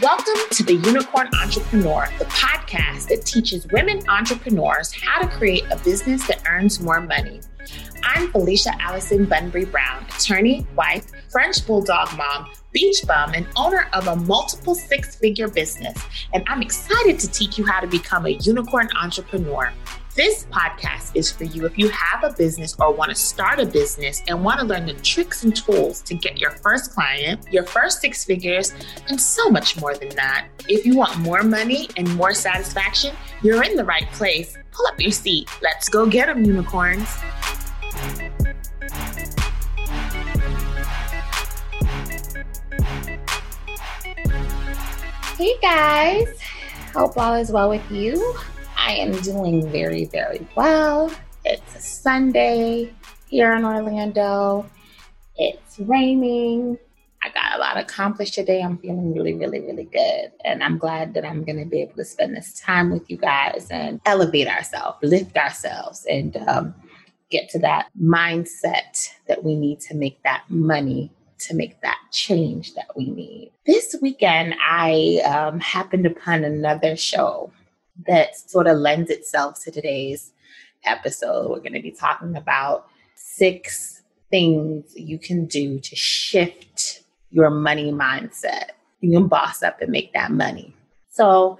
Welcome to the Unicorn Entrepreneur, the podcast that teaches women entrepreneurs how to create a business that earns more money. I'm Felicia Allison Bunbury Brown, attorney, wife, French bulldog mom, beach bum, and owner of a multiple six figure business. And I'm excited to teach you how to become a unicorn entrepreneur. This podcast is for you if you have a business or want to start a business and want to learn the tricks and tools to get your first client, your first six figures, and so much more than that. If you want more money and more satisfaction, you're in the right place. Pull up your seat. Let's go get them, unicorns. Hey guys, hope all is well with you. I am doing very, very well. It's a Sunday here in Orlando. It's raining. I got a lot accomplished today. I'm feeling really, really, really good. And I'm glad that I'm going to be able to spend this time with you guys and elevate ourselves, lift ourselves, and um, get to that mindset that we need to make that money to make that change that we need. This weekend, I um, happened upon another show that sort of lends itself to today's episode. We're going to be talking about six things you can do to shift your money mindset. You can boss up and make that money. So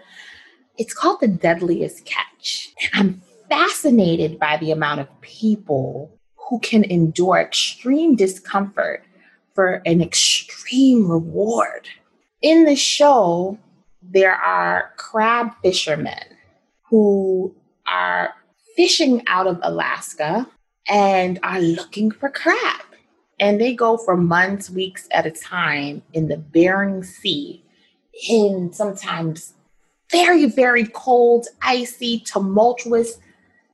it's called the deadliest catch. I'm fascinated by the amount of people who can endure extreme discomfort for an extreme reward. In the show, there are crab fishermen who are fishing out of Alaska and are looking for crab. And they go for months, weeks at a time in the Bering Sea in sometimes very, very cold, icy, tumultuous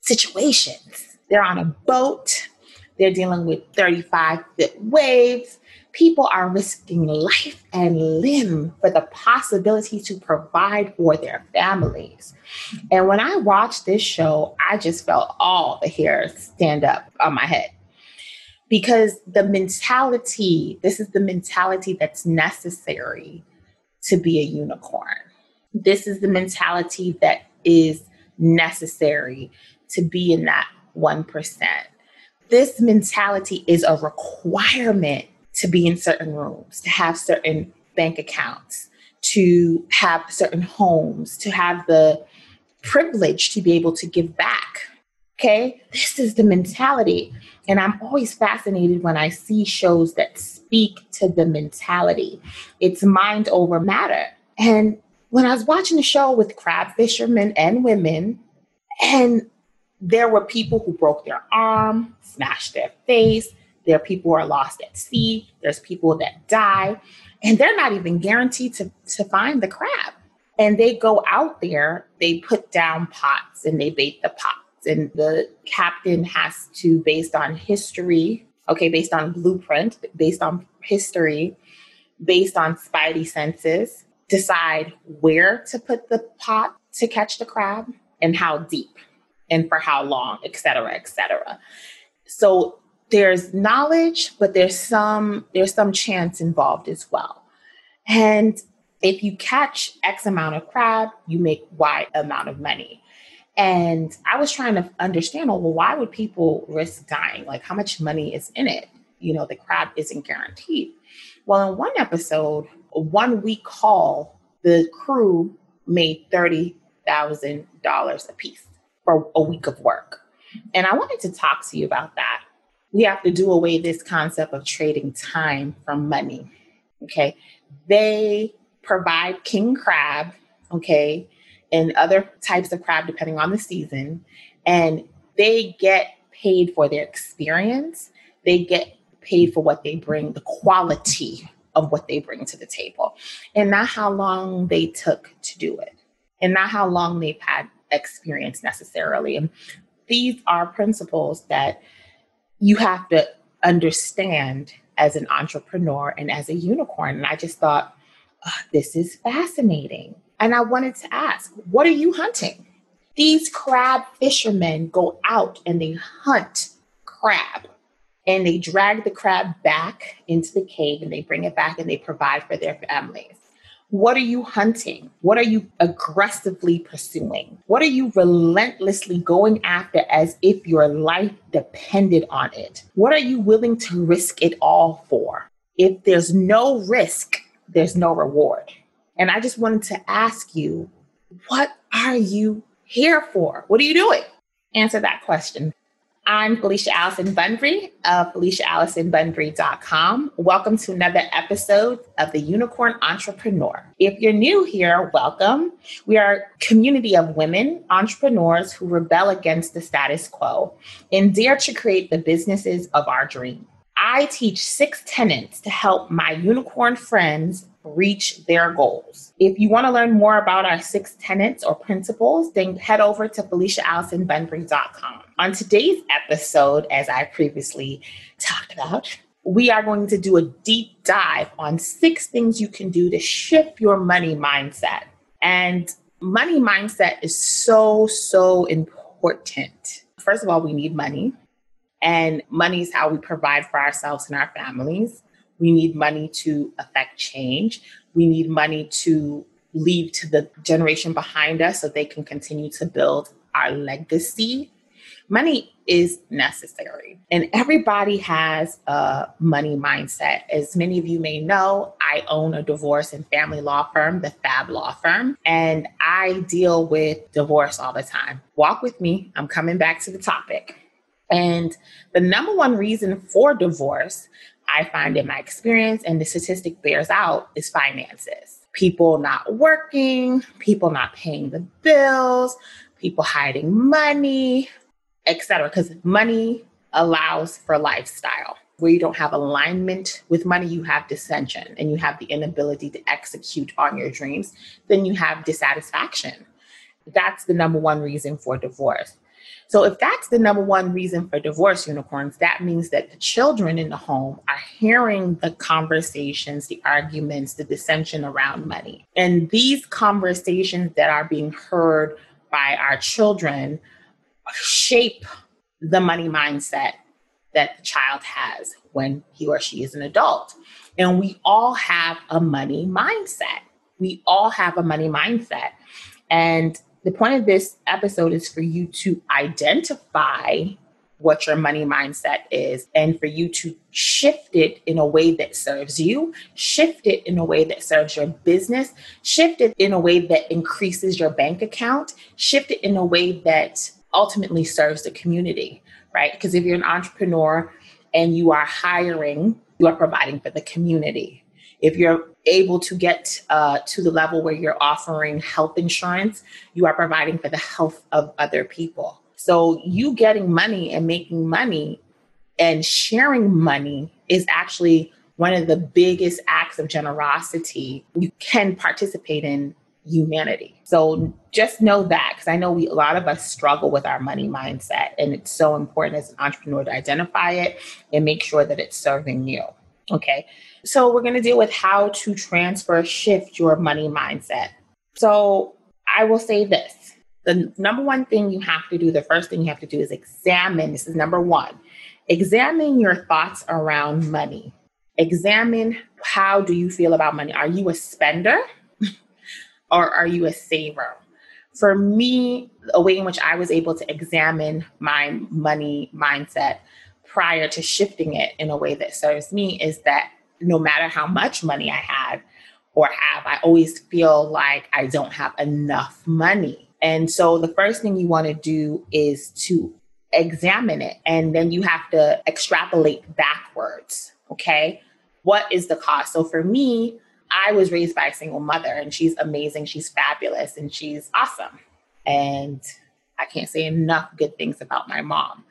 situations. They're on a boat, they're dealing with 35 foot waves, people are risking life and limb for the possibility to provide for their families. And when I watched this show, I just felt all the hairs stand up on my head because the mentality this is the mentality that's necessary to be a unicorn. This is the mentality that is necessary to be in that 1%. This mentality is a requirement to be in certain rooms, to have certain bank accounts, to have certain homes, to have the privilege to be able to give back. Okay, this is the mentality. And I'm always fascinated when I see shows that speak to the mentality. It's mind over matter. And when I was watching the show with crab fishermen and women, and there were people who broke their arm, smashed their face, there are people who are lost at sea. There's people that die, and they're not even guaranteed to, to find the crab. And they go out there, they put down pots and they bait the pots. And the captain has to, based on history, okay, based on blueprint, based on history, based on spidey senses, decide where to put the pot to catch the crab and how deep and for how long, et cetera, et cetera. So there's knowledge, but there's some there's some chance involved as well. And if you catch X amount of crab, you make Y amount of money. And I was trying to understand, well, why would people risk dying? Like, how much money is in it? You know, the crab isn't guaranteed. Well, in one episode, one week haul, the crew made $30,000 a piece for a week of work. And I wanted to talk to you about that we have to do away this concept of trading time for money. Okay. They provide king crab, okay, and other types of crab depending on the season, and they get paid for their experience. They get paid for what they bring, the quality of what they bring to the table, and not how long they took to do it, and not how long they've had experience necessarily. And these are principles that you have to understand as an entrepreneur and as a unicorn. And I just thought, oh, this is fascinating. And I wanted to ask, what are you hunting? These crab fishermen go out and they hunt crab and they drag the crab back into the cave and they bring it back and they provide for their families. What are you hunting? What are you aggressively pursuing? What are you relentlessly going after as if your life depended on it? What are you willing to risk it all for? If there's no risk, there's no reward. And I just wanted to ask you, what are you here for? What are you doing? Answer that question. I'm Felicia Allison Bunbury of FeliciaAllisonBunbury.com. Welcome to another episode of The Unicorn Entrepreneur. If you're new here, welcome. We are a community of women entrepreneurs who rebel against the status quo and dare to create the businesses of our dream. I teach six tenets to help my unicorn friends reach their goals. If you want to learn more about our six tenets or principles, then head over to FeliciaAllisonBunbury.com. On today's episode, as I previously talked about, we are going to do a deep dive on six things you can do to shift your money mindset. And money mindset is so, so important. First of all, we need money, and money is how we provide for ourselves and our families. We need money to affect change. We need money to leave to the generation behind us so they can continue to build our legacy. Money is necessary, and everybody has a money mindset. As many of you may know, I own a divorce and family law firm, the Fab Law Firm, and I deal with divorce all the time. Walk with me, I'm coming back to the topic. And the number one reason for divorce I find in my experience, and the statistic bears out, is finances. People not working, people not paying the bills, people hiding money, etc. Because money allows for lifestyle. Where you don't have alignment with money, you have dissension and you have the inability to execute on your dreams, then you have dissatisfaction. That's the number one reason for divorce. So, if that's the number one reason for divorce unicorns, that means that the children in the home are hearing the conversations, the arguments, the dissension around money. And these conversations that are being heard by our children shape the money mindset that the child has when he or she is an adult. And we all have a money mindset. We all have a money mindset. And the point of this episode is for you to identify what your money mindset is and for you to shift it in a way that serves you, shift it in a way that serves your business, shift it in a way that increases your bank account, shift it in a way that ultimately serves the community, right? Because if you're an entrepreneur and you are hiring, you are providing for the community. If you're able to get uh, to the level where you're offering health insurance, you are providing for the health of other people. So, you getting money and making money and sharing money is actually one of the biggest acts of generosity you can participate in humanity. So just know that because I know we a lot of us struggle with our money mindset and it's so important as an entrepreneur to identify it and make sure that it's serving you. Okay. So we're going to deal with how to transfer shift your money mindset. So I will say this. The number one thing you have to do, the first thing you have to do is examine. This is number one. Examine your thoughts around money. Examine how do you feel about money? Are you a spender or are you a saver? For me, a way in which I was able to examine my money mindset prior to shifting it in a way that serves me is that no matter how much money I had or have, I always feel like I don't have enough money. And so the first thing you want to do is to examine it and then you have to extrapolate backwards. Okay. What is the cost? So for me, I was raised by a single mother and she's amazing. She's fabulous and she's awesome. And I can't say enough good things about my mom.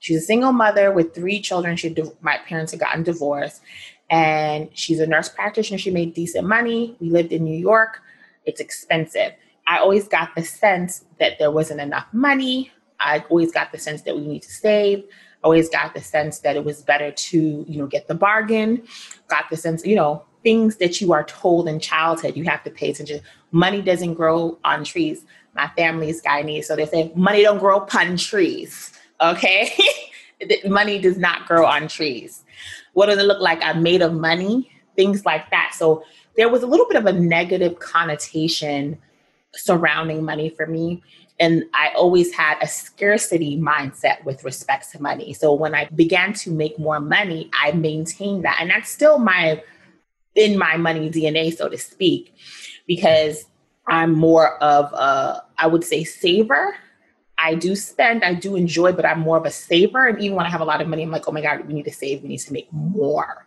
She's a single mother with three children. She my parents had gotten divorced, and she's a nurse practitioner. She made decent money. We lived in New York. It's expensive. I always got the sense that there wasn't enough money. I always got the sense that we need to save. I Always got the sense that it was better to, you know, get the bargain. Got the sense, you know, things that you are told in childhood you have to pay attention. Money doesn't grow on trees. My family is Guyanese, so they say money don't grow upon trees. Okay. money does not grow on trees. What does it look like? I'm made of money. things like that. So there was a little bit of a negative connotation surrounding money for me. And I always had a scarcity mindset with respect to money. So when I began to make more money, I maintained that. And that's still my in my money DNA, so to speak, because I'm more of a, I would say, saver. I do spend, I do enjoy, but I'm more of a saver. And even when I have a lot of money, I'm like, oh my God, we need to save, we need to make more.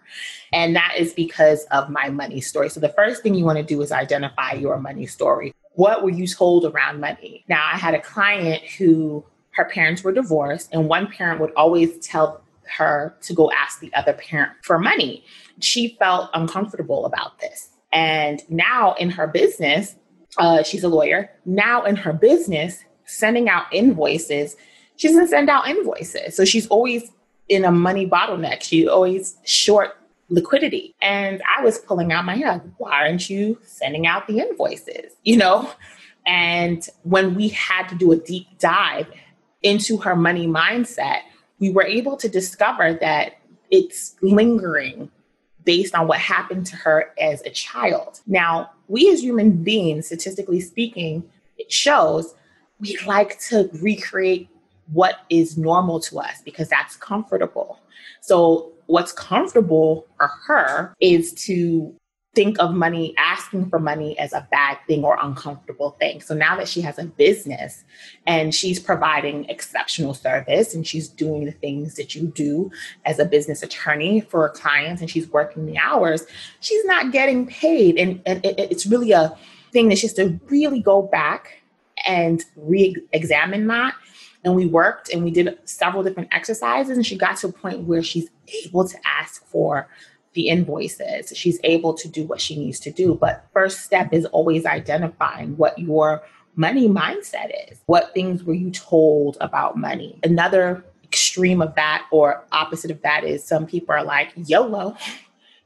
And that is because of my money story. So the first thing you want to do is identify your money story. What were you told around money? Now, I had a client who her parents were divorced, and one parent would always tell her to go ask the other parent for money. She felt uncomfortable about this. And now in her business, uh, she's a lawyer. Now in her business, sending out invoices, she doesn't send out invoices. So she's always in a money bottleneck. She's always short liquidity. And I was pulling out my hair, why aren't you sending out the invoices? You know? And when we had to do a deep dive into her money mindset, we were able to discover that it's lingering based on what happened to her as a child. Now, we as human beings, statistically speaking, it shows we like to recreate what is normal to us because that's comfortable. So, what's comfortable for her is to think of money, asking for money as a bad thing or uncomfortable thing. So now that she has a business and she's providing exceptional service and she's doing the things that you do as a business attorney for clients and she's working the hours, she's not getting paid. And, and it, it's really a thing that she has to really go back and re examine that. And we worked and we did several different exercises, and she got to a point where she's able to ask for the invoices. She's able to do what she needs to do. But first step is always identifying what your money mindset is. What things were you told about money? Another extreme of that or opposite of that is some people are like, YOLO,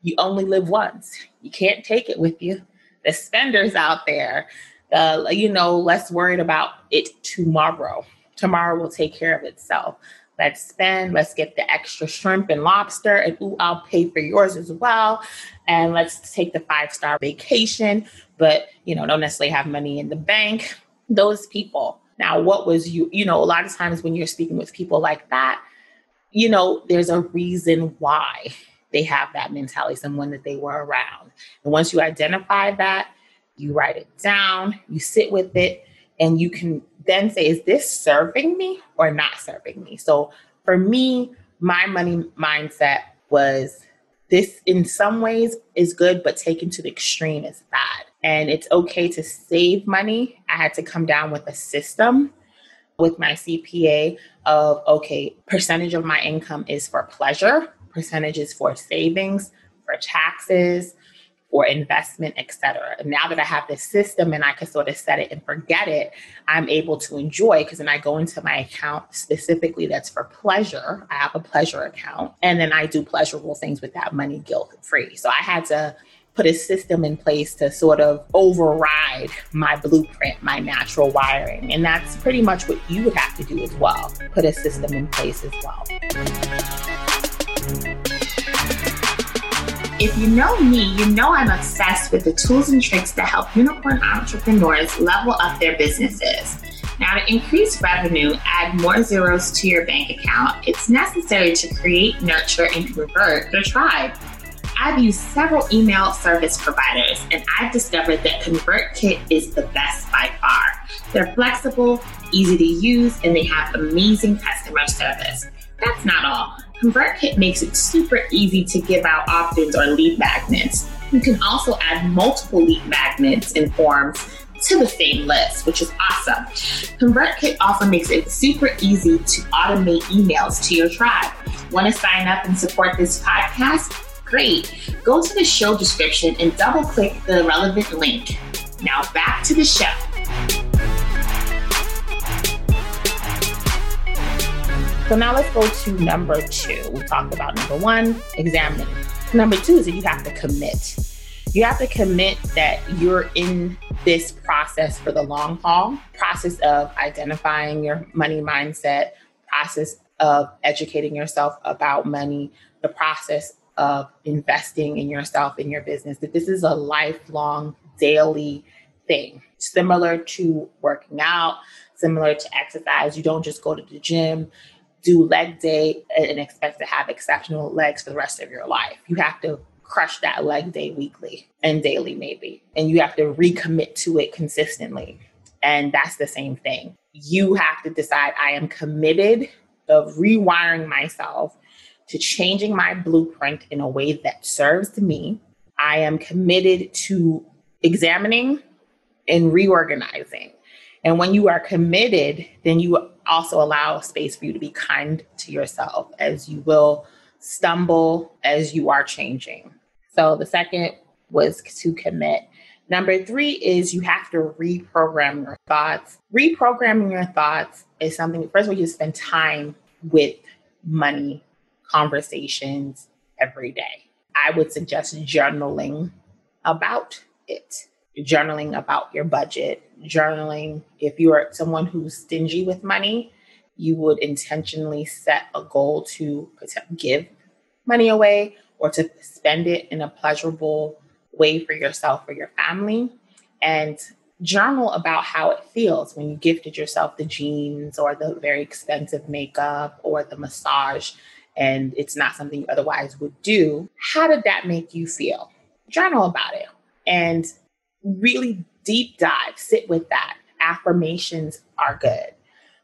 you only live once. You can't take it with you. The spenders out there, the you know, less worried about it tomorrow. Tomorrow will take care of itself. Let's spend, let's get the extra shrimp and lobster, and ooh, I'll pay for yours as well. And let's take the five star vacation, but you know, don't necessarily have money in the bank. Those people. Now, what was you, you know, a lot of times when you're speaking with people like that, you know, there's a reason why they have that mentality, someone that they were around. And once you identify that, you write it down, you sit with it, and you can then say, is this serving me or not serving me? So for me, my money mindset was this in some ways is good, but taken to the extreme is bad. And it's okay to save money. I had to come down with a system with my CPA of okay, percentage of my income is for pleasure, percentage is for savings, for taxes, or investment, etc. Now that I have this system and I can sort of set it and forget it, I'm able to enjoy because then I go into my account specifically that's for pleasure. I have a pleasure account and then I do pleasurable things with that money guilt free. So I had to put a system in place to sort of override my blueprint, my natural wiring. And that's pretty much what you would have to do as well. Put a system in place as well. If you know me, you know I'm obsessed with the tools and tricks that help unicorn entrepreneurs level up their businesses. Now, to increase revenue, add more zeros to your bank account, it's necessary to create, nurture, and convert your tribe. I've used several email service providers, and I've discovered that ConvertKit is the best by far. They're flexible, easy to use, and they have amazing customer service. That's not all. ConvertKit makes it super easy to give out opt-ins or lead magnets. You can also add multiple lead magnets and forms to the same list, which is awesome. ConvertKit also makes it super easy to automate emails to your tribe. Want to sign up and support this podcast? Great. Go to the show description and double click the relevant link. Now back to the show. So now let's go to number two. We talked about number one, examining. Number two is that you have to commit. You have to commit that you're in this process for the long haul, process of identifying your money mindset, process of educating yourself about money, the process of investing in yourself in your business that this is a lifelong daily thing similar to working out similar to exercise you don't just go to the gym do leg day and expect to have exceptional legs for the rest of your life you have to crush that leg day weekly and daily maybe and you have to recommit to it consistently and that's the same thing you have to decide i am committed of rewiring myself to changing my blueprint in a way that serves me. I am committed to examining and reorganizing. And when you are committed, then you also allow space for you to be kind to yourself as you will stumble as you are changing. So the second was to commit. Number three is you have to reprogram your thoughts. Reprogramming your thoughts is something, first of all, you spend time with money conversations every day. I would suggest journaling about it, journaling about your budget, journaling. If you are someone who's stingy with money, you would intentionally set a goal to give money away or to spend it in a pleasurable way for yourself or your family. And journal about how it feels when you gifted yourself the jeans or the very expensive makeup or the massage and it's not something you otherwise would do. How did that make you feel? Journal about it and really deep dive, sit with that. Affirmations are good.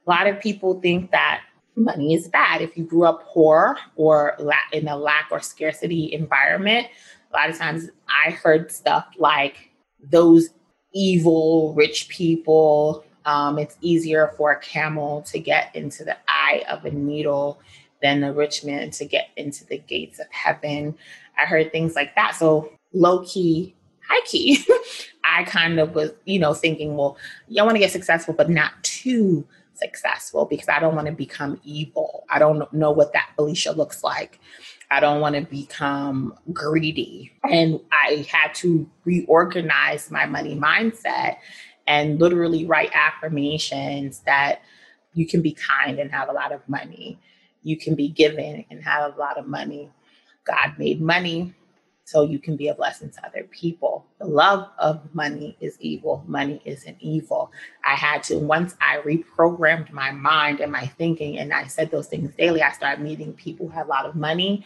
A lot of people think that money is bad. If you grew up poor or in a lack or scarcity environment, a lot of times I heard stuff like those evil rich people. Um, it's easier for a camel to get into the eye of a needle than a rich man to get into the gates of heaven. I heard things like that. So low key, high key, I kind of was, you know, thinking, well, I want to get successful, but not too successful because I don't want to become evil. I don't know what that Felicia looks like. I don't want to become greedy. And I had to reorganize my money mindset and literally write affirmations that you can be kind and have a lot of money. You can be giving and have a lot of money. God made money so you can be a blessing to other people. The love of money is evil. Money isn't evil. I had to, once I reprogrammed my mind and my thinking, and I said those things daily, I started meeting people who had a lot of money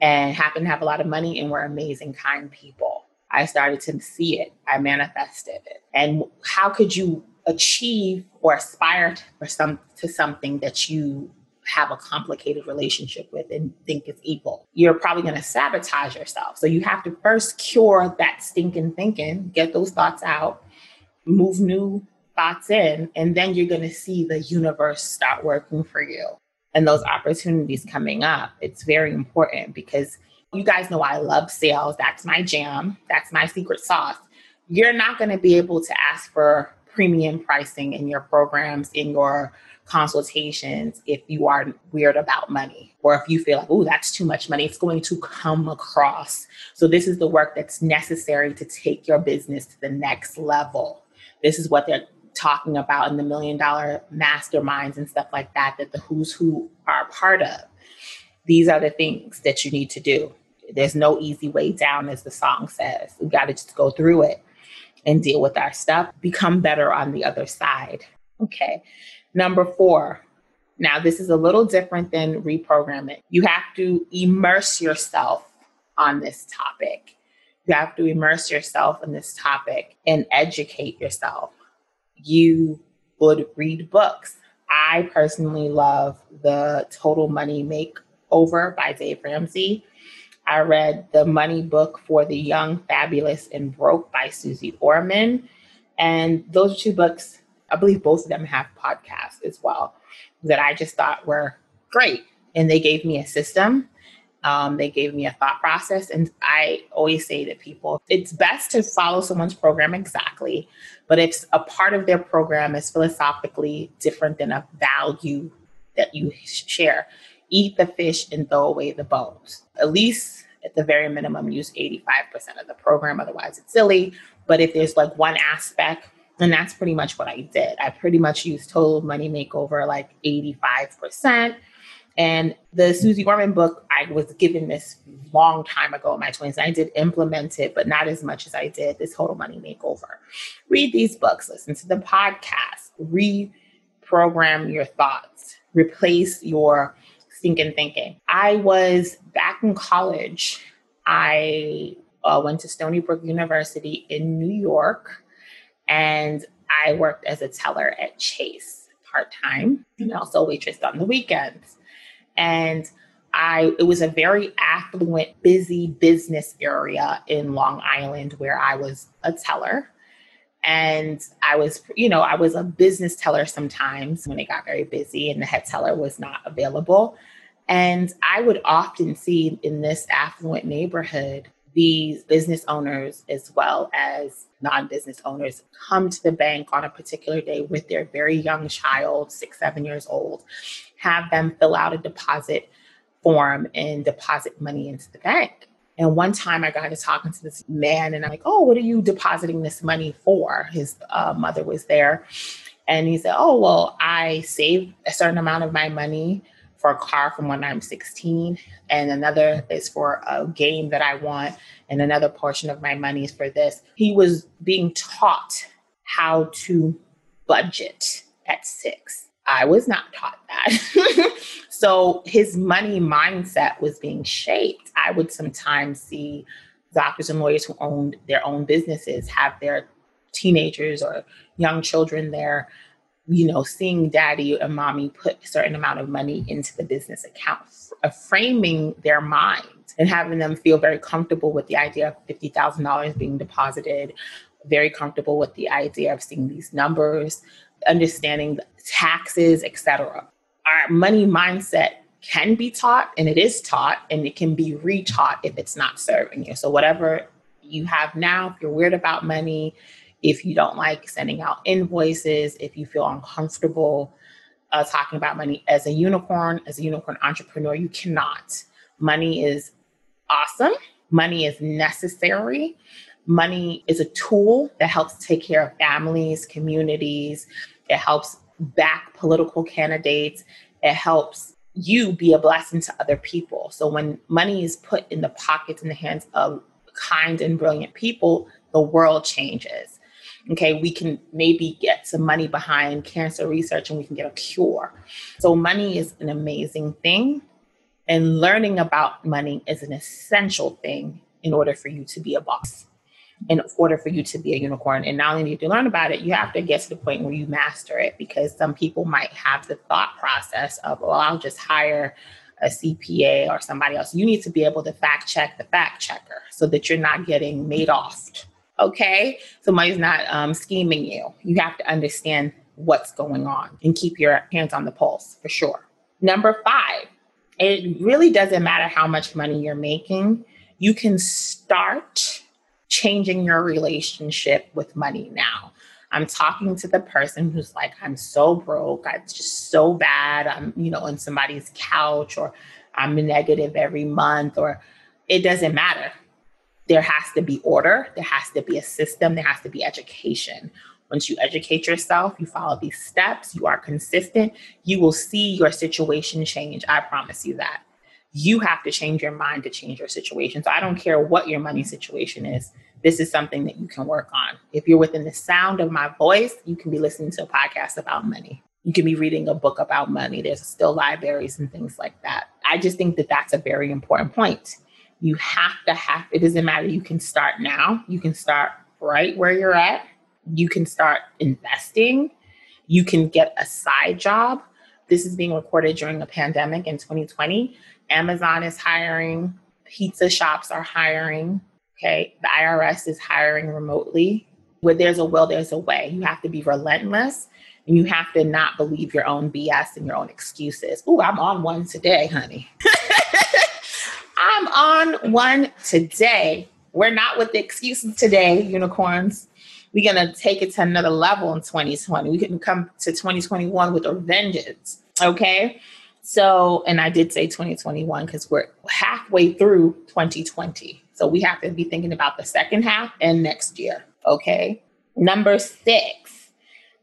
and happen to have a lot of money and were amazing, kind people. I started to see it. I manifested it. And how could you achieve or aspire for some to something that you have a complicated relationship with and think it's evil. You're probably going to sabotage yourself. So you have to first cure that stinking thinking, get those thoughts out, move new thoughts in, and then you're going to see the universe start working for you and those opportunities coming up. It's very important because you guys know I love sales. That's my jam, that's my secret sauce. You're not going to be able to ask for premium pricing in your programs, in your consultations if you are weird about money or if you feel like, oh, that's too much money, it's going to come across. So, this is the work that's necessary to take your business to the next level. This is what they're talking about in the million dollar masterminds and stuff like that, that the who's who are part of. These are the things that you need to do. There's no easy way down, as the song says. We got to just go through it and deal with our stuff, become better on the other side. Okay. Number four, now this is a little different than reprogramming. You have to immerse yourself on this topic. You have to immerse yourself in this topic and educate yourself. You would read books. I personally love the Total Money Makeover by Dave Ramsey. I read the Money Book for the Young, Fabulous, and Broke by Suze Orman. And those are two books I believe both of them have podcasts as well that I just thought were great. And they gave me a system. Um, they gave me a thought process. And I always say to people, it's best to follow someone's program exactly. But if a part of their program is philosophically different than a value that you share, eat the fish and throw away the bones. At least at the very minimum, use 85% of the program. Otherwise, it's silly. But if there's like one aspect and that's pretty much what I did. I pretty much used Total Money Makeover like 85%. And the Suze Orman book, I was given this long time ago in my 20s. I did implement it, but not as much as I did this Total Money Makeover. Read these books, listen to the podcast, reprogram your thoughts, replace your stinking thinking. I was back in college. I uh, went to Stony Brook University in New York and I worked as a teller at Chase part time and also waitressed on the weekends. And I it was a very affluent, busy business area in Long Island where I was a teller. And I was, you know, I was a business teller sometimes when it got very busy and the head teller was not available. And I would often see in this affluent neighborhood these business owners as well as non-business owners come to the bank on a particular day with their very young child six seven years old have them fill out a deposit form and deposit money into the bank and one time i got to talking to this man and i'm like oh what are you depositing this money for his uh, mother was there and he said oh well i saved a certain amount of my money for a car from when I'm 16, and another is for a game that I want, and another portion of my money is for this. He was being taught how to budget at six. I was not taught that. so his money mindset was being shaped. I would sometimes see doctors and lawyers who owned their own businesses have their teenagers or young children there you know, seeing daddy and mommy put a certain amount of money into the business account, framing their mind and having them feel very comfortable with the idea of $50,000 being deposited, very comfortable with the idea of seeing these numbers, understanding taxes, etc. Our money mindset can be taught and it is taught and it can be retaught if it's not serving you. So whatever you have now, if you're weird about money, if you don't like sending out invoices, if you feel uncomfortable uh, talking about money as a unicorn, as a unicorn entrepreneur, you cannot. Money is awesome, money is necessary. Money is a tool that helps take care of families, communities. It helps back political candidates. It helps you be a blessing to other people. So when money is put in the pockets in the hands of kind and brilliant people, the world changes okay, we can maybe get some money behind cancer research and we can get a cure. So, money is an amazing thing. And learning about money is an essential thing in order for you to be a boss, in order for you to be a unicorn. And not only need to learn about it, you have to get to the point where you master it because some people might have the thought process of, well, I'll just hire a CPA or somebody else. You need to be able to fact check the fact checker so that you're not getting made off okay? Somebody's not um, scheming you. You have to understand what's going on and keep your hands on the pulse for sure. Number five, it really doesn't matter how much money you're making. You can start changing your relationship with money now. I'm talking to the person who's like, I'm so broke. It's just so bad. I'm, you know, on somebody's couch or I'm negative every month or it doesn't matter there has to be order, there has to be a system, there has to be education. Once you educate yourself, you follow these steps, you are consistent, you will see your situation change. I promise you that. You have to change your mind to change your situation. So I don't care what your money situation is. This is something that you can work on. If you're within the sound of my voice, you can be listening to a podcast about money. You can be reading a book about money. There's still libraries and things like that. I just think that that's a very important point you have to have, it doesn't matter. You can start now. You can start right where you're at. You can start investing. You can get a side job. This is being recorded during a pandemic in 2020. Amazon is hiring, pizza shops are hiring. Okay. The IRS is hiring remotely. Where there's a will, there's a way. You have to be relentless and you have to not believe your own BS and your own excuses. Oh, I'm on one today, honey. I'm on one today. We're not with the excuses today, unicorns. We're going to take it to another level in 2020. We can come to 2021 with a vengeance. Okay. So, and I did say 2021 because we're halfway through 2020. So we have to be thinking about the second half and next year. Okay. Number six,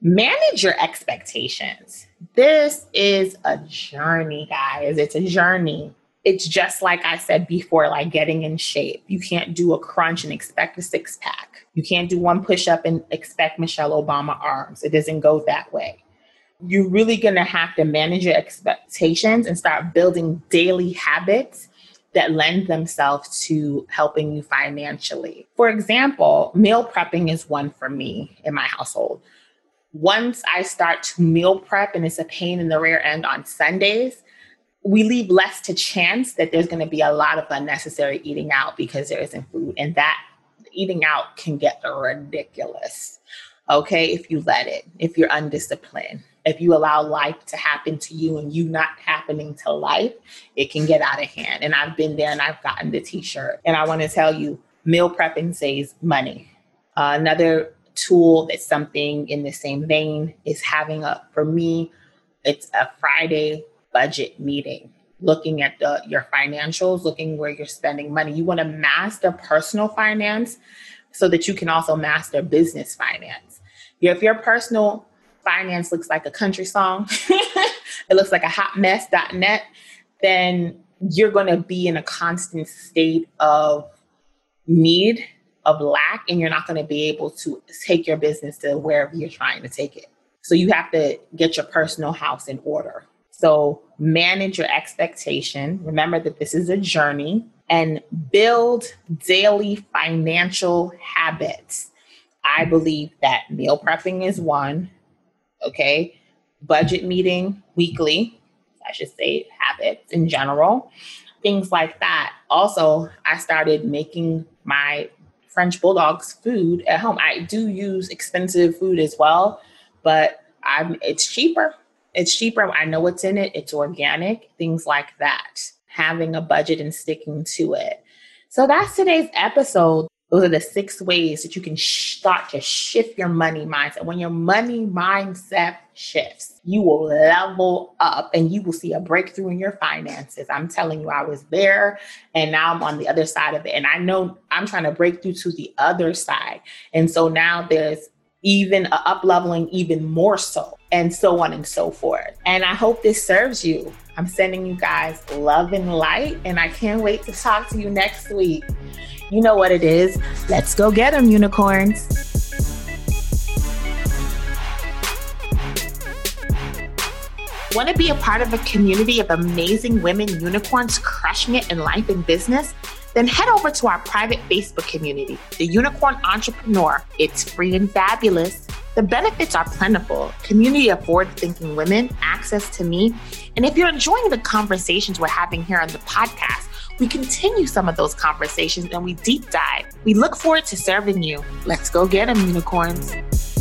Manage your expectations. This is a journey, guys. It's a journey. It's just like I said before, like getting in shape. You can't do a crunch and expect a six pack. You can't do one push up and expect Michelle Obama arms. It doesn't go that way. You're really going to have to manage your expectations and start building daily habits that lend themselves to helping you financially. For example, meal prepping is one for me in my household. Once I start to meal prep and it's a pain in the rear end on Sundays, we leave less to chance that there's going to be a lot of unnecessary eating out because there isn't food. And that eating out can get ridiculous, okay, if you let it, if you're undisciplined. If you allow life to happen to you and you not happening to life, it can get out of hand. And I've been there and I've gotten the t shirt. And I want to tell you, meal prepping saves money. Uh, another tool that's something in the same vein is having a, for me, it's a Friday budget meeting looking at the your financials looking where you're spending money you want to master personal finance so that you can also master business finance if your personal finance looks like a country song it looks like a hot mess.net then you're going to be in a constant state of need of lack and you're not going to be able to take your business to wherever you're trying to take it so you have to get your personal house in order so manage your expectation. Remember that this is a journey and build daily financial habits. I believe that meal prepping is one. Okay. Budget meeting weekly, I should say habits in general, things like that. Also, I started making my French bulldogs food at home. I do use expensive food as well, but I'm it's cheaper it's cheaper. I know what's in it. It's organic, things like that. Having a budget and sticking to it. So that's today's episode. Those are the six ways that you can start to shift your money mindset. When your money mindset shifts, you will level up and you will see a breakthrough in your finances. I'm telling you, I was there and now I'm on the other side of it. And I know I'm trying to break through to the other side. And so now there's even a up leveling even more so and so on and so forth and i hope this serves you i'm sending you guys love and light and i can't wait to talk to you next week you know what it is let's go get them unicorns Want to be a part of a community of amazing women unicorns crushing it in life and business? then head over to our private Facebook community, The Unicorn Entrepreneur. It's free and fabulous. The benefits are plentiful community of forward thinking women, access to me. And if you're enjoying the conversations we're having here on the podcast, we continue some of those conversations and we deep dive. We look forward to serving you. Let's go get them, unicorns.